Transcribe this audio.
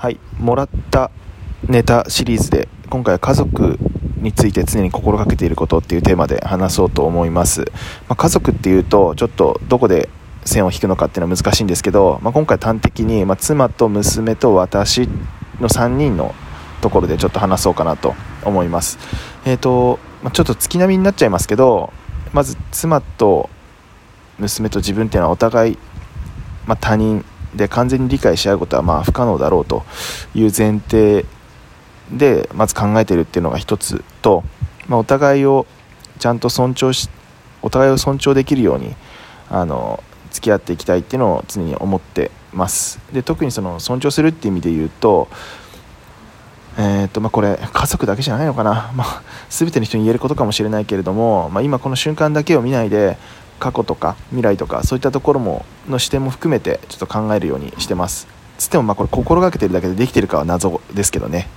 はい、もらったネタシリーズで今回は家族について常に心がけていることっていうテーマで話そうと思います、まあ、家族っていうとちょっとどこで線を引くのかっていうのは難しいんですけど、まあ、今回端的に、まあ、妻と娘と私の3人のところでちょっと話そうかなと思います。えっ、と、まあ、ちょっと月並みになっちゃいますけどまず妻と娘と自分っていうのはお互い、まあ、他人で完全に理解し合うことはまあ不可能だろうという前提でまず考えているっていうのが一つと、まあ、お互いをちゃんと尊重しお互いを尊重できるようにあの付き合っていきたいっていうのを常に思ってます。で特にその尊重するっていう意味で言うと,、えーとまあ、これ家族だけじゃないのかな、まあ、全ての人に言えることかもしれないけれども、まあ、今この瞬間だけを見ないで過去とか未来とかそういったところもの視点も含めてちょっと考えるようにしてますつってもまあこれ心がけてるだけでできてるかは謎ですけどね